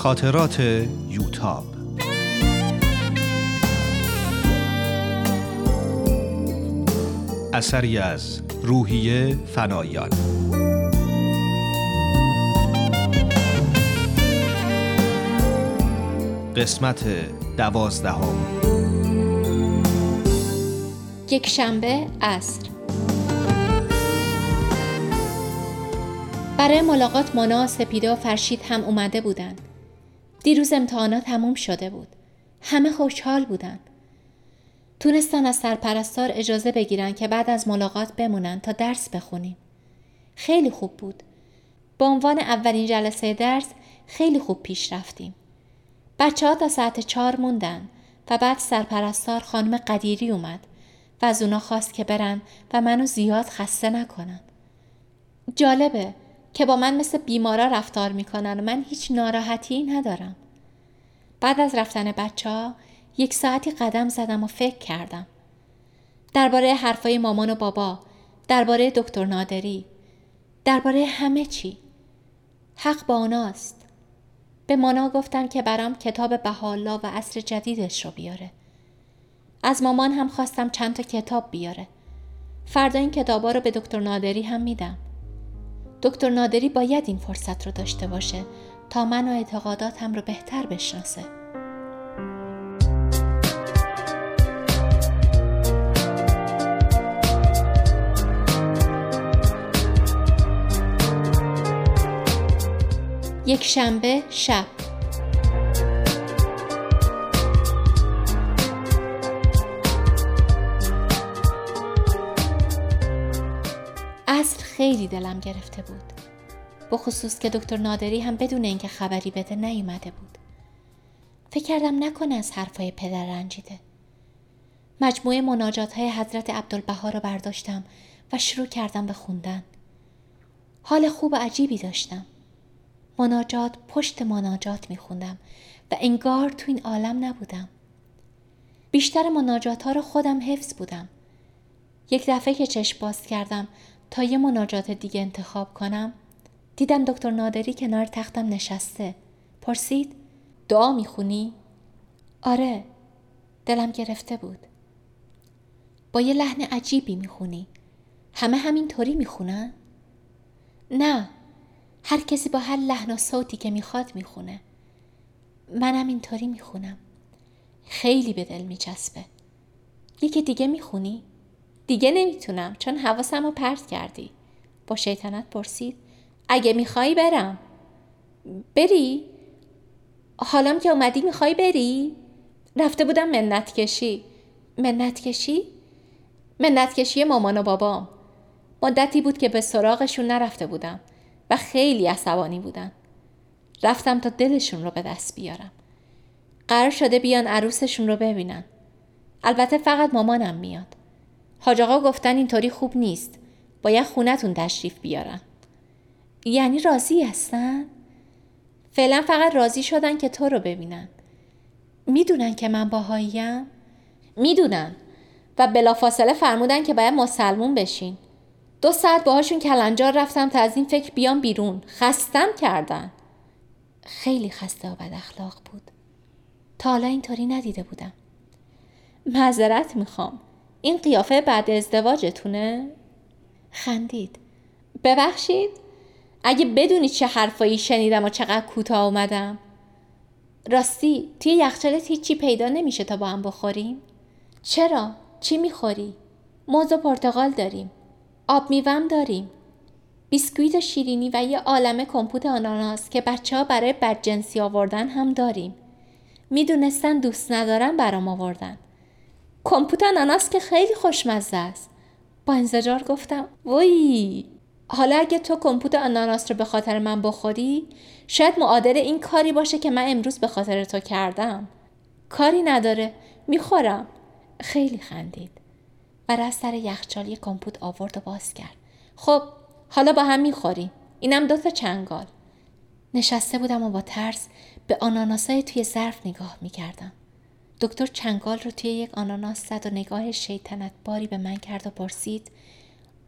خاطرات یوتاب. اثری از روحیه فنایان. قسمت دوازدهم. یک شنبه عصر. برای ملاقات مانا سپیده و فرشید هم اومده بودند. دیروز امتحانات تموم شده بود. همه خوشحال بودند تونستن از سرپرستار اجازه بگیرن که بعد از ملاقات بمونن تا درس بخونیم. خیلی خوب بود. به عنوان اولین جلسه درس خیلی خوب پیش رفتیم. بچه ها تا ساعت چهار موندن و بعد سرپرستار خانم قدیری اومد و از اونا خواست که برن و منو زیاد خسته نکنن. جالبه که با من مثل بیمارا رفتار می‌کنن و من هیچ ناراحتی ندارم. بعد از رفتن بچه ها یک ساعتی قدم زدم و فکر کردم. درباره حرفای مامان و بابا، درباره دکتر نادری، درباره همه چی. حق با اوناست. به مانا گفتم که برام کتاب بهالا و عصر جدیدش رو بیاره. از مامان هم خواستم چند تا کتاب بیاره. فردا این کتابا رو به دکتر نادری هم میدم. دکتر نادری باید این فرصت رو داشته باشه تا من و اعتقاداتم رو بهتر بشناسه. یک شنبه شب خیلی دلم گرفته بود. بخصوص که دکتر نادری هم بدون اینکه خبری بده نیومده بود. فکر کردم نکنه از حرفای پدر رنجیده. مجموعه مناجات های حضرت عبدالبها رو برداشتم و شروع کردم به خوندن. حال خوب و عجیبی داشتم. مناجات پشت مناجات میخوندم و انگار تو این عالم نبودم. بیشتر مناجات ها رو خودم حفظ بودم. یک دفعه که چشم باز کردم تا یه مناجات دیگه انتخاب کنم. دیدم دکتر نادری کنار تختم نشسته. پرسید دعا می‌خونی؟ آره. دلم گرفته بود. با یه لحن عجیبی می‌خونی. همه همینطوری می‌خونن؟ نه. هر کسی با هر لحن و صوتی که می‌خواد می‌خونه. منم اینطوری می‌خونم. خیلی به دل میچسبه. یکی دیگه می‌خونی؟ دیگه نمی‌تونم چون حواسم رو پرت کردی با شیطنت پرسید اگه میخوایی برم بری؟ حالام که اومدی می‌خوای بری؟ رفته بودم منت کشی منت کشی؟ منت کشی مامان و بابام مدتی بود که به سراغشون نرفته بودم و خیلی عصبانی بودن. رفتم تا دلشون رو به دست بیارم. قرار شده بیان عروسشون رو ببینن. البته فقط مامانم میاد. حاج آقا گفتن اینطوری خوب نیست. باید خونتون تشریف بیارن. یعنی راضی هستن؟ فعلا فقط راضی شدن که تو رو ببینن. می‌دونن که من باهاییم؟ می‌دونن و بلافاصله فرمودن که باید مسلمون بشین. دو ساعت باهاشون کلنجار رفتم تا از این فکر بیام بیرون خستم کردن خیلی خسته و بد اخلاق بود تا حالا اینطوری ندیده بودم معذرت می‌خوام این قیافه بعد ازدواجتونه؟ خندید ببخشید اگه بدونی چه حرفایی شنیدم و چقدر کوتاه اومدم راستی توی یخچالت هیچی پیدا نمیشه تا با هم بخوریم؟ چرا؟ چی می‌خوری؟ موز و پرتقال داریم آب میوم داریم. بیسکویت و شیرینی و یه عالمه کمپوت آناناس که بچه ها برای بدجنسی آوردن هم داریم. می‌دونستن دوست ندارن برام آوردن. کمپوت آناناس که خیلی خوشمزه است. با انزجار گفتم وای حالا اگه تو کمپوت آناناس رو به خاطر من بخوری شاید معادل این کاری باشه که من امروز به خاطر تو کردم. کاری نداره می‌خورم. خیلی خندید. و از سر یخچال یه کمپوت آورد و باز کرد خب حالا با هم می‌خوریم اینم دو تا چنگال نشسته بودم و با ترس به آناناسای توی ظرف نگاه می‌کردم دکتر چنگال رو توی یک آناناس زد و نگاه شیطنت باری به من کرد و پرسید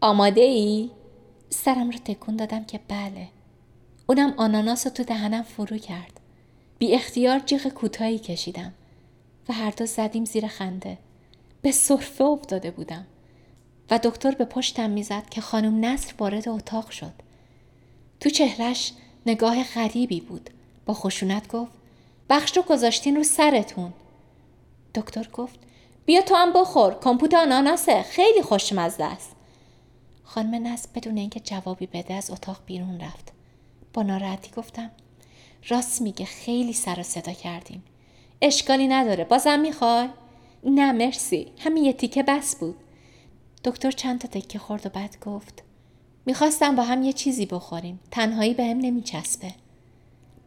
آماده ای؟ سرم رو تکون دادم که بله. اونم آناناس رو تو دهنم فرو کرد. بی اختیار جیغ کوتاهی کشیدم و هر دو زدیم زیر خنده. به صرفه افتاده بودم و دکتر به پشتم می‌زد که خانم نصر وارد اتاق شد. تو چهرش نگاه غریبی بود. با خشونت گفت بخش رو گذاشتین رو سرتون. دکتر گفت بیا تو هم بخور کمپوت آناناسه خیلی خوشمزه است. خانم نصر بدون اینکه جوابی بده از اتاق بیرون رفت. با ناراحتی گفتم راست میگه خیلی سر و صدا کردیم. اشکالی نداره بازم می‌خوای؟ نه مرسی همین یه تیکه بس بود. دکتر چند تا تکه خورد و بعد گفت می‌خواستم با هم یه چیزی بخوریم تنهایی به هم نمیچسبه.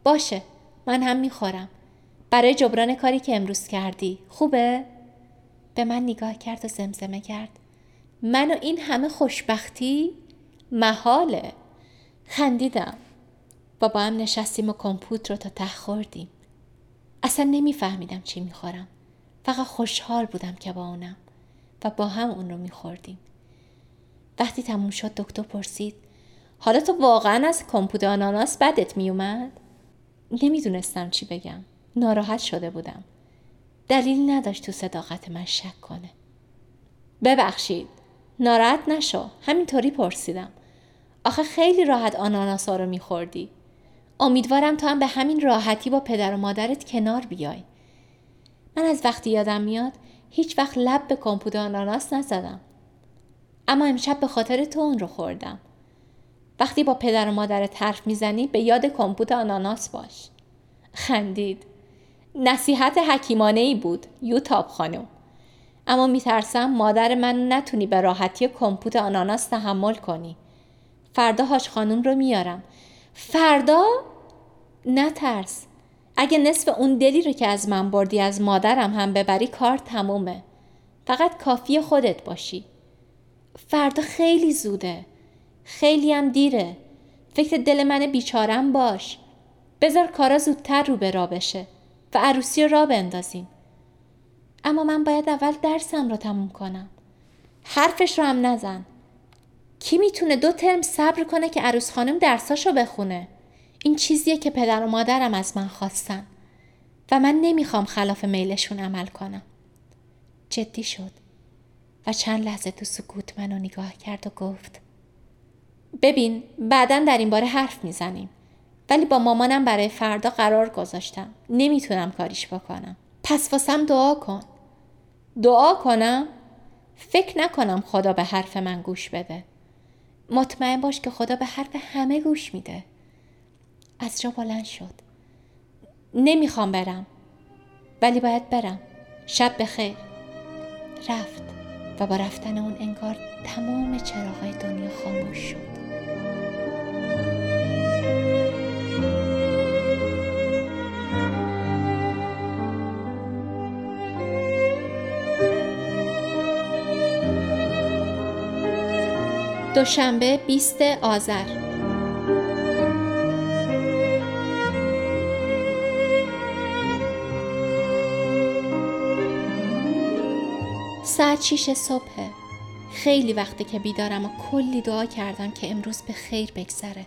باشه من هم می‌خورم. برای جبران کاری که امروز کردی. خوبه؟ به من نگاه کرد و زمزمه کرد. من و این همه خوشبختی محاله. خندیدم. با با هم نشستیم و کمپوت رو تا ته خوردیم. اصلا نمیفهمیدم چی می‌خورم. فقط خوشحال بودم که با اونم. و با هم اون رو میخوردیم. وقتی تموم شد دکتر پرسید حالا تو واقعا از کمپوت آناناس بدت میومد؟ نمی‌دونستم چی بگم. ناراحت شده بودم. دلیل نداشت تو صداقت من شک کنه. ببخشید. ناراحت نشو. همینطوری پرسیدم. آخه خیلی راحت آناناسا رو میخوردی. امیدوارم تو هم به همین راحتی با پدر و مادرت کنار بیای. من از وقتی یادم میاد هیچ وقت لب به کمپوت آناناس نزدم. اما امشب به خاطر تو اون رو خوردم. وقتی با پدر و مادرت حرف می‌زنی به یاد کمپوت آناناس باش. خندید. نصیحت حکیمانه ای بود یوتاب خانم. اما میترسم مادر من نتونی به راحتی کمپوت آناناس تحمل کنی. فردا هاش خانم رو میارم. فردا؟ نترس. اگه نصف اون دلی رو که از من بردی از مادرم هم ببری کار تمومه. فقط کافی خودت باشی. فردا خیلی زوده. خیلی هم دیره. فکر دل من بیچارم باش. بذار کارا زودتر رو به را بشه. و عروسی رو را بندازیم. اما من باید اول درسم رو تموم کنم. حرفش رو هم نزن. کی می‌تونه دو ترم صبر کنه که عروس خانم درساشو بخونه؟ این چیزیه که پدر و مادرم از من خواستن. و من نمی‌خوام خلاف میلشون عمل کنم. جدی شد. و چند لحظه تو سکوت منو نگاه کرد و گفت ببین بعدا در این باره حرف می‌زنیم. ولی با مامانم برای فردا قرار گذاشتم. نمی‌تونم کاریش بکنم. پس واسم دعا کن. دعا کنم؟ فکر نکنم خدا به حرف من گوش بده. مطمئن باش که خدا به حرف همه گوش میده. از جا بلند شد. نمی‌خوام برم. ولی باید برم. شب بخیر. رفت و با رفتن اون انگار تمام چراغای دنیا خاموش شد. دوشنبه 20 آذر. ساعت 6 صبح. خیلی وقته که بیدارم و کلی دعا کردم که امروز به خیر بگذره.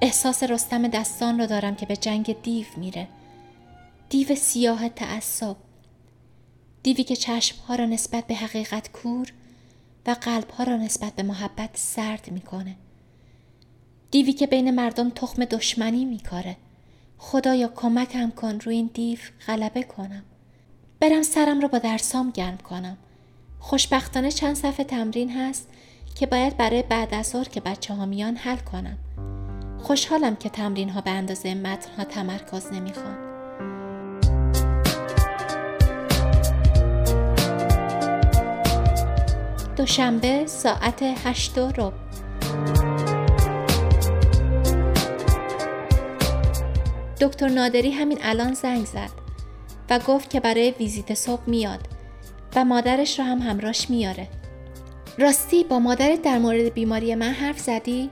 احساس رستم دستان رو دارم که به جنگ دیو میره. دیو سیاه تعصب. دیوی که چشمها را نسبت به حقیقت کور و قلبها را نسبت به محبت سرد می‌کنه. دیوی که بین مردم تخم دشمنی میکاره. خدایا کمکم کن روی این دیو غلبه کنم. برم سرم را با درسام گرم کنم. خوشبختانه چند صفحه تمرین هست که باید برای بعد از که بچه ها میان حل کنم. خوشحالم که تمرین ها به اندازه متن ها تمرکز نمی‌خوان. دوشنبه ساعت هشت و رب دکتر نادری همین الان زنگ زد و گفت که برای ویزیت صبح میاد و مادرش رو هم همراش میاره. راستی با مادرت در مورد بیماری من حرف زدی؟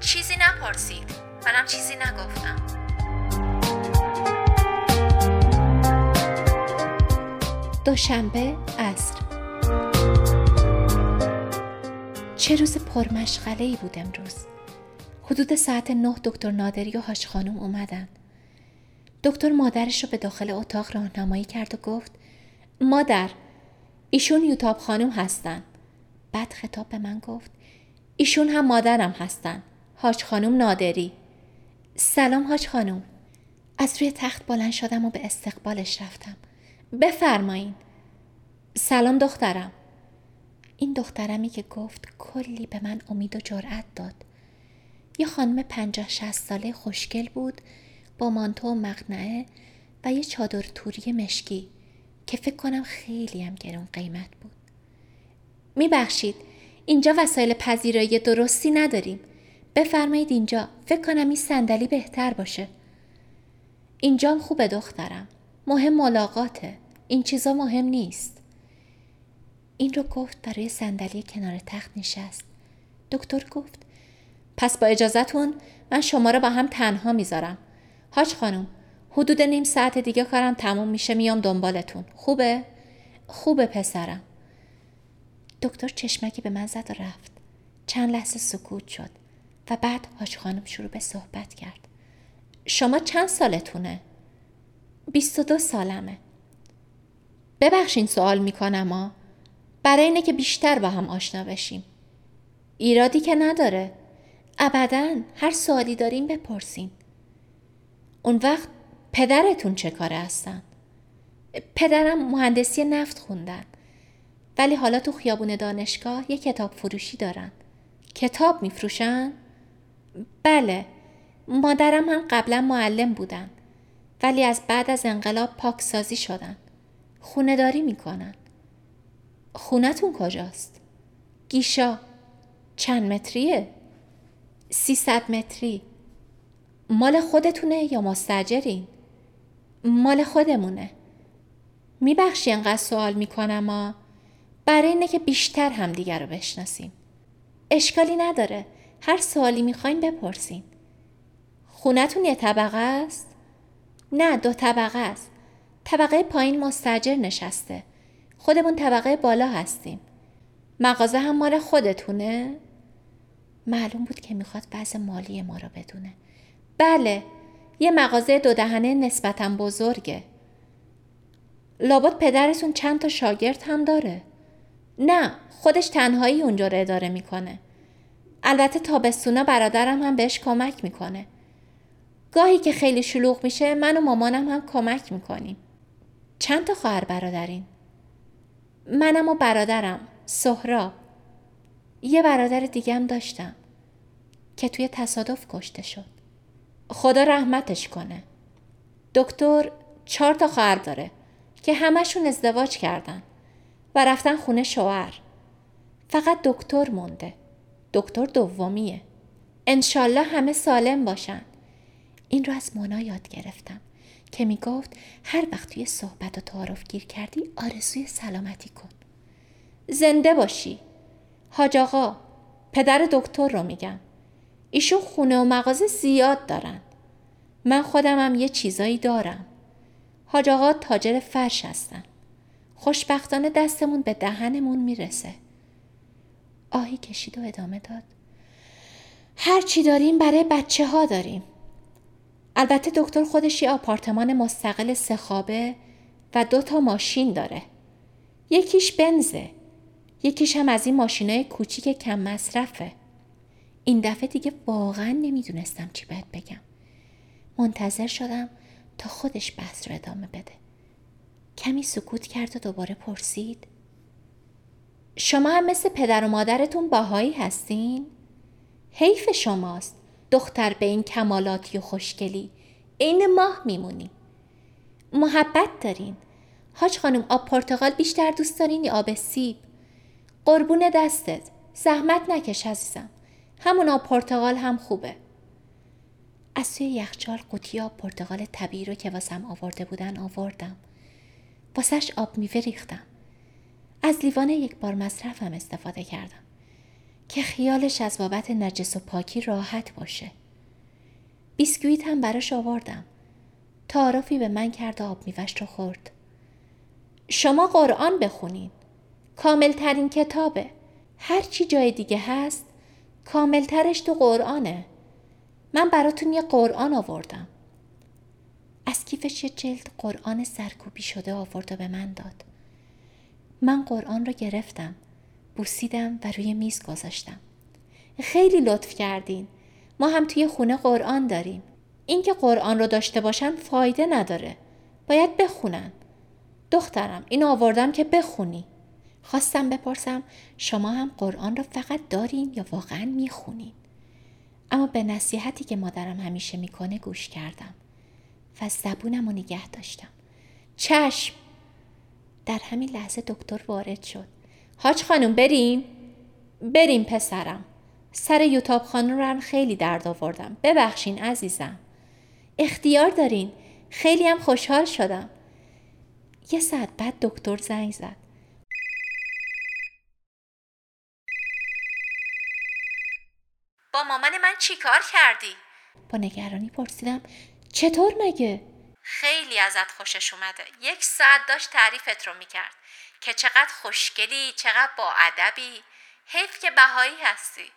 چیزی نپرسید. منم چیزی نگفتم. دوشنبه عصر. چه روز پرمشغله ای بود امروز. حدود ساعت نه دکتر نادری و هاش خانم اومدن. دکتر مادرش رو به داخل اتاق راهنمایی کرد و گفت مادر ایشون یوتاب خانم هستن. بعد خطاب به من گفت ایشون هم مادرم هستن حاج خانم نادری. سلام حاج خانم. از روی تخت بلند شدم و به استقبالش رفتم. بفرمایین. سلام دخترم. این دخترمی که گفت کلی به من امید و جرأت داد. یه خانم پنجاه شست ساله خوشگل بود با مانتو و مقنعه و یه چادر توری مشکی که فکر کنم خیلی هم گرون قیمت بود. میبخشید اینجا وسایل پذیرایی درستی نداریم. بفرمایید اینجا. فکر کنم این صندلی بهتر باشه. اینجام خوبه دخترم. مهم ملاقاته. این چیزا مهم نیست. این رو گفت برای صندلی کنار تخت نشست. دکتر گفت پس با اجازتون من شما رو با هم تنها می‌ذارم. حاج خانم حدود نیم ساعت دیگه کارم تموم میشه میام دنبالتون. خوبه؟ خوبه پسرم. دکتر چشمکی به من زد و رفت. چند لحظه سکوت شد و بعد حاج خانم شروع به صحبت کرد. شما چند سالتونه؟ بیست و دو سالمه. ببخشین سوال می‌کنم ها. برای اینه که بیشتر با هم آشنا بشیم. ایرادی که نداره. ابدا هر سوالی داریم بپرسین اون وقت پدرتون چه کاره هستن؟ پدرم مهندسی نفت خوندن. ولی حالا تو خیابون دانشگاه یه کتاب فروشی دارن. کتاب میفروشن؟ بله. مادرم هم قبلا معلم بودن. ولی از بعد از انقلاب پاکسازی شدن. خونه داری می‌کنن. خونتون کجاست؟ گیشا. چند متریه؟ سیصد متری. مال خودتونه یا مستجرین؟ مال خودمونه. میبخشی انقدر سوال می‌کنم ما برای اینه که بیشتر هم دیگر رو بشناسیم. اشکالی نداره. هر سوالی می‌خواین بپرسین. خونتون یه طبقه است؟ نه دو طبقه است. طبقه پایین مستجر نشسته. خودمون طبقه بالا هستیم. مغازه هم مال خودتونه؟ معلوم بود که می‌خواد بعض مالی ما رو بدونه. بله یه مغازه دو دهنه نسبتا بزرگه. لابد پدرتون چند تا شاگرد هم داره. نه خودش تنهایی اونجا رو اداره می‌کنه. البته تابستونا برادرم هم بهش کمک می‌کنه. گاهی که خیلی شلوغ میشه من و مامانم هم کمک می‌کنیم. چند تا خواهر برادرین؟ منم و برادرم سهراب. یه برادر دیگه هم داشتم که توی تصادف کشته شد. خدا رحمتش کنه. دکتر چهار تا خواهر داره که همشون ازدواج کردن و رفتن خونه شوهر. فقط دکتر مونده. دکتر دومیه. انشالله همه سالم باشن. این رو از مونا یاد گرفتم. که می گفت هر وقت توی صحبت و تعارف گیر کردی آرزوی سلامتی کن. زنده باشی. حاج آقا پدر دکتر رو میگم. ایشون خونه و مغازه زیاد دارن. من خودمم یه چیزایی دارم. حاج آقا تاجر فرش هستن. خوشبختانه دستمون به دهنمون می‌رسه. آهی کشید و ادامه داد. هر چی داریم برای بچه ها داریم. البته دکتر خودش یه آپارتمان مستقل سخابه و دو تا ماشین داره. یکیش بنزه. یکیش هم از این ماشینای کوچیک کم مصرفه. این دفعه دیگه واقعا نمی‌دونستم چی باید بگم. منتظر شدم تا خودش بحث رو ادامه بده. کمی سکوت کرد و دوباره پرسید. شما هم مثل پدر و مادرتون باهایی هستین؟ حیف شماست. دختر به این کمالاتی و خوشگلی. عین ماه میمونی. محبت دارین. حاج خانم آب پرتقال بیشتر دوست دارین یا آب سیب؟ قربون دستت. زحمت نکش عزیزم. همون آب پرتقال هم خوبه. از سوی یخچال قوطی آب پرتقال طبیعی رو که واسم آورده بودن آوردم. واسش آب میوه ریختم. از لیوان یک بار مصرفم استفاده کردم. که خیالش از بابت نجس و پاکی راحت باشه. بیسکویت هم براش آوردم. تعارفی به من کرد و آب میوش رو خورد. شما قرآن بخونین. کامل ترین کتابه. هر چی جای دیگه هست کاملترش تو قرآنه. من براتون یه قرآن آوردم. از کیفش یه جلد قرآن سرکوبی شده آورد و به من داد. من قرآن رو گرفتم. بوسیدم و روی میز گذاشتم. خیلی لطف کردین. ما هم توی خونه قرآن داریم. اینکه قرآن رو داشته باشن فایده نداره. باید بخونن دخترم این آوردم که بخونی. خواستم بپرسم شما هم قرآن رو فقط دارین یا واقعا می‌خونین؟ اما به نصیحتی که مادرم همیشه می‌کنه گوش کردم. و زبونم رو نگه داشتم. چشم! در همین لحظه دکتر وارد شد. حاج خانم بریم؟ بریم پسرم. سر یوتاب خانم رو هم خیلی درد آوردم. ببخشین عزیزم. اختیار دارین. خیلی هم خوشحال شدم. یه ساعت بعد دکتر زنگ زد. با مامان من چی کار کردی؟ با نگرانی پرسیدم چطور مگه؟ خیلی ازت خوشش اومده. یک ساعت داشت تعریفت رو می‌کرد. که چقدر خوشگلی چقدر با ادبی. حیف که بهایی هستی.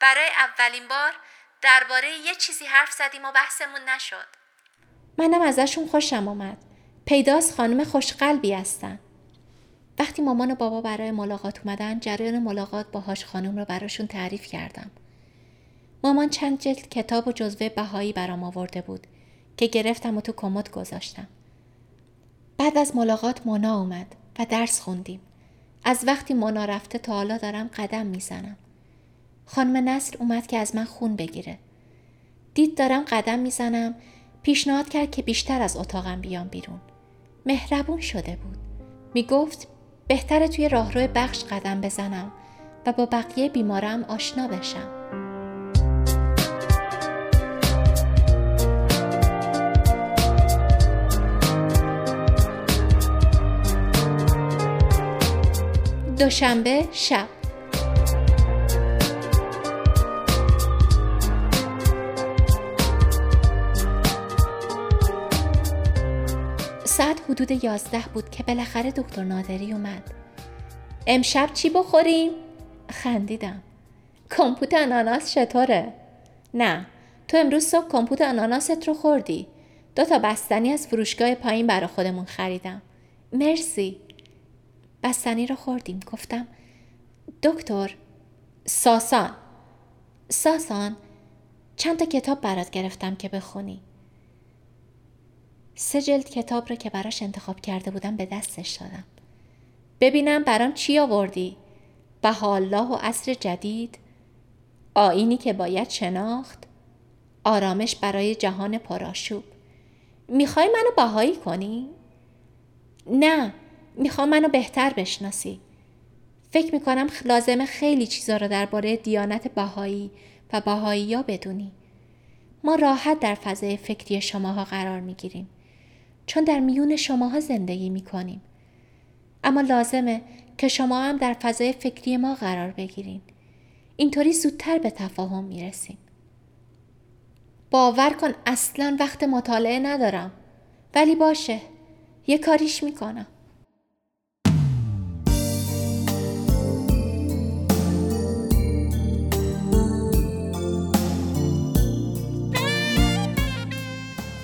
برای اولین بار درباره یه چیزی حرف زدیم و بحثمون نشد. منم ازشون خوشم اومد. پیداست خانم خوشقلبی هستن. وقتی مامان و بابا برای ملاقات اومدن جریان ملاقات با هاش خانم رو براشون تعریف کردم. مامان چند جلد کتاب و جزوه بهایی برام آورده بود که گرفتم و تو کمد گذاشتم. بعد از ملاقات مونا اومد. و درس خوندیم. از وقتی مونا رفته تا حالا دارم قدم می‌زنم. خانم نصر اومد که از من خون بگیره. دید دارم قدم می‌زنم. پیشنهاد کرد که بیشتر از اتاقم بیام بیرون. مهربون شده بود. می‌گفت بهتره توی راهرو بخش قدم بزنم و با بقیه بیمارم آشنا بشم. دوشنبه شب. ساعت حدود یازده بود که بالاخره دکتر نادری اومد. امشب چی بخوریم؟ خندیدم. کمپوت اناناس چطوره؟ نه. تو امروز صبح کمپوت اناناست رو خوردی. دو تا بستنی از فروشگاه پایین برا خودمون خریدم. مرسی. بستنی رو خوردیم. گفتم دکتر ساسان. ساسان چند تا کتاب برات گرفتم که بخونی؟ سه جلد کتاب رو که براش انتخاب کرده بودم به دستش دادم. ببینم برام چی آوردی؟ بها الله و عصر جدید؟ آینی که باید شناخت؟ آرامش برای جهان پرآشوب. می‌خوای منو بهایی کنی؟ نه. می‌خوام منو بهتر بشناسی. فکر می‌کنم لازمه خیلی چیزا رو درباره دیانت بهایی و بهایی ها بدونی. ما راحت در فضای فکری شماها قرار می‌گیریم. چون در میون شماها زندگی می‌کنیم. اما لازمه که شما هم در فضای فکری ما قرار بگیرین. اینطوری زودتر به تفاهم می‌رسیم. باور کن اصلا وقت مطالعه ندارم. ولی باشه. یه کاریش می‌کنم.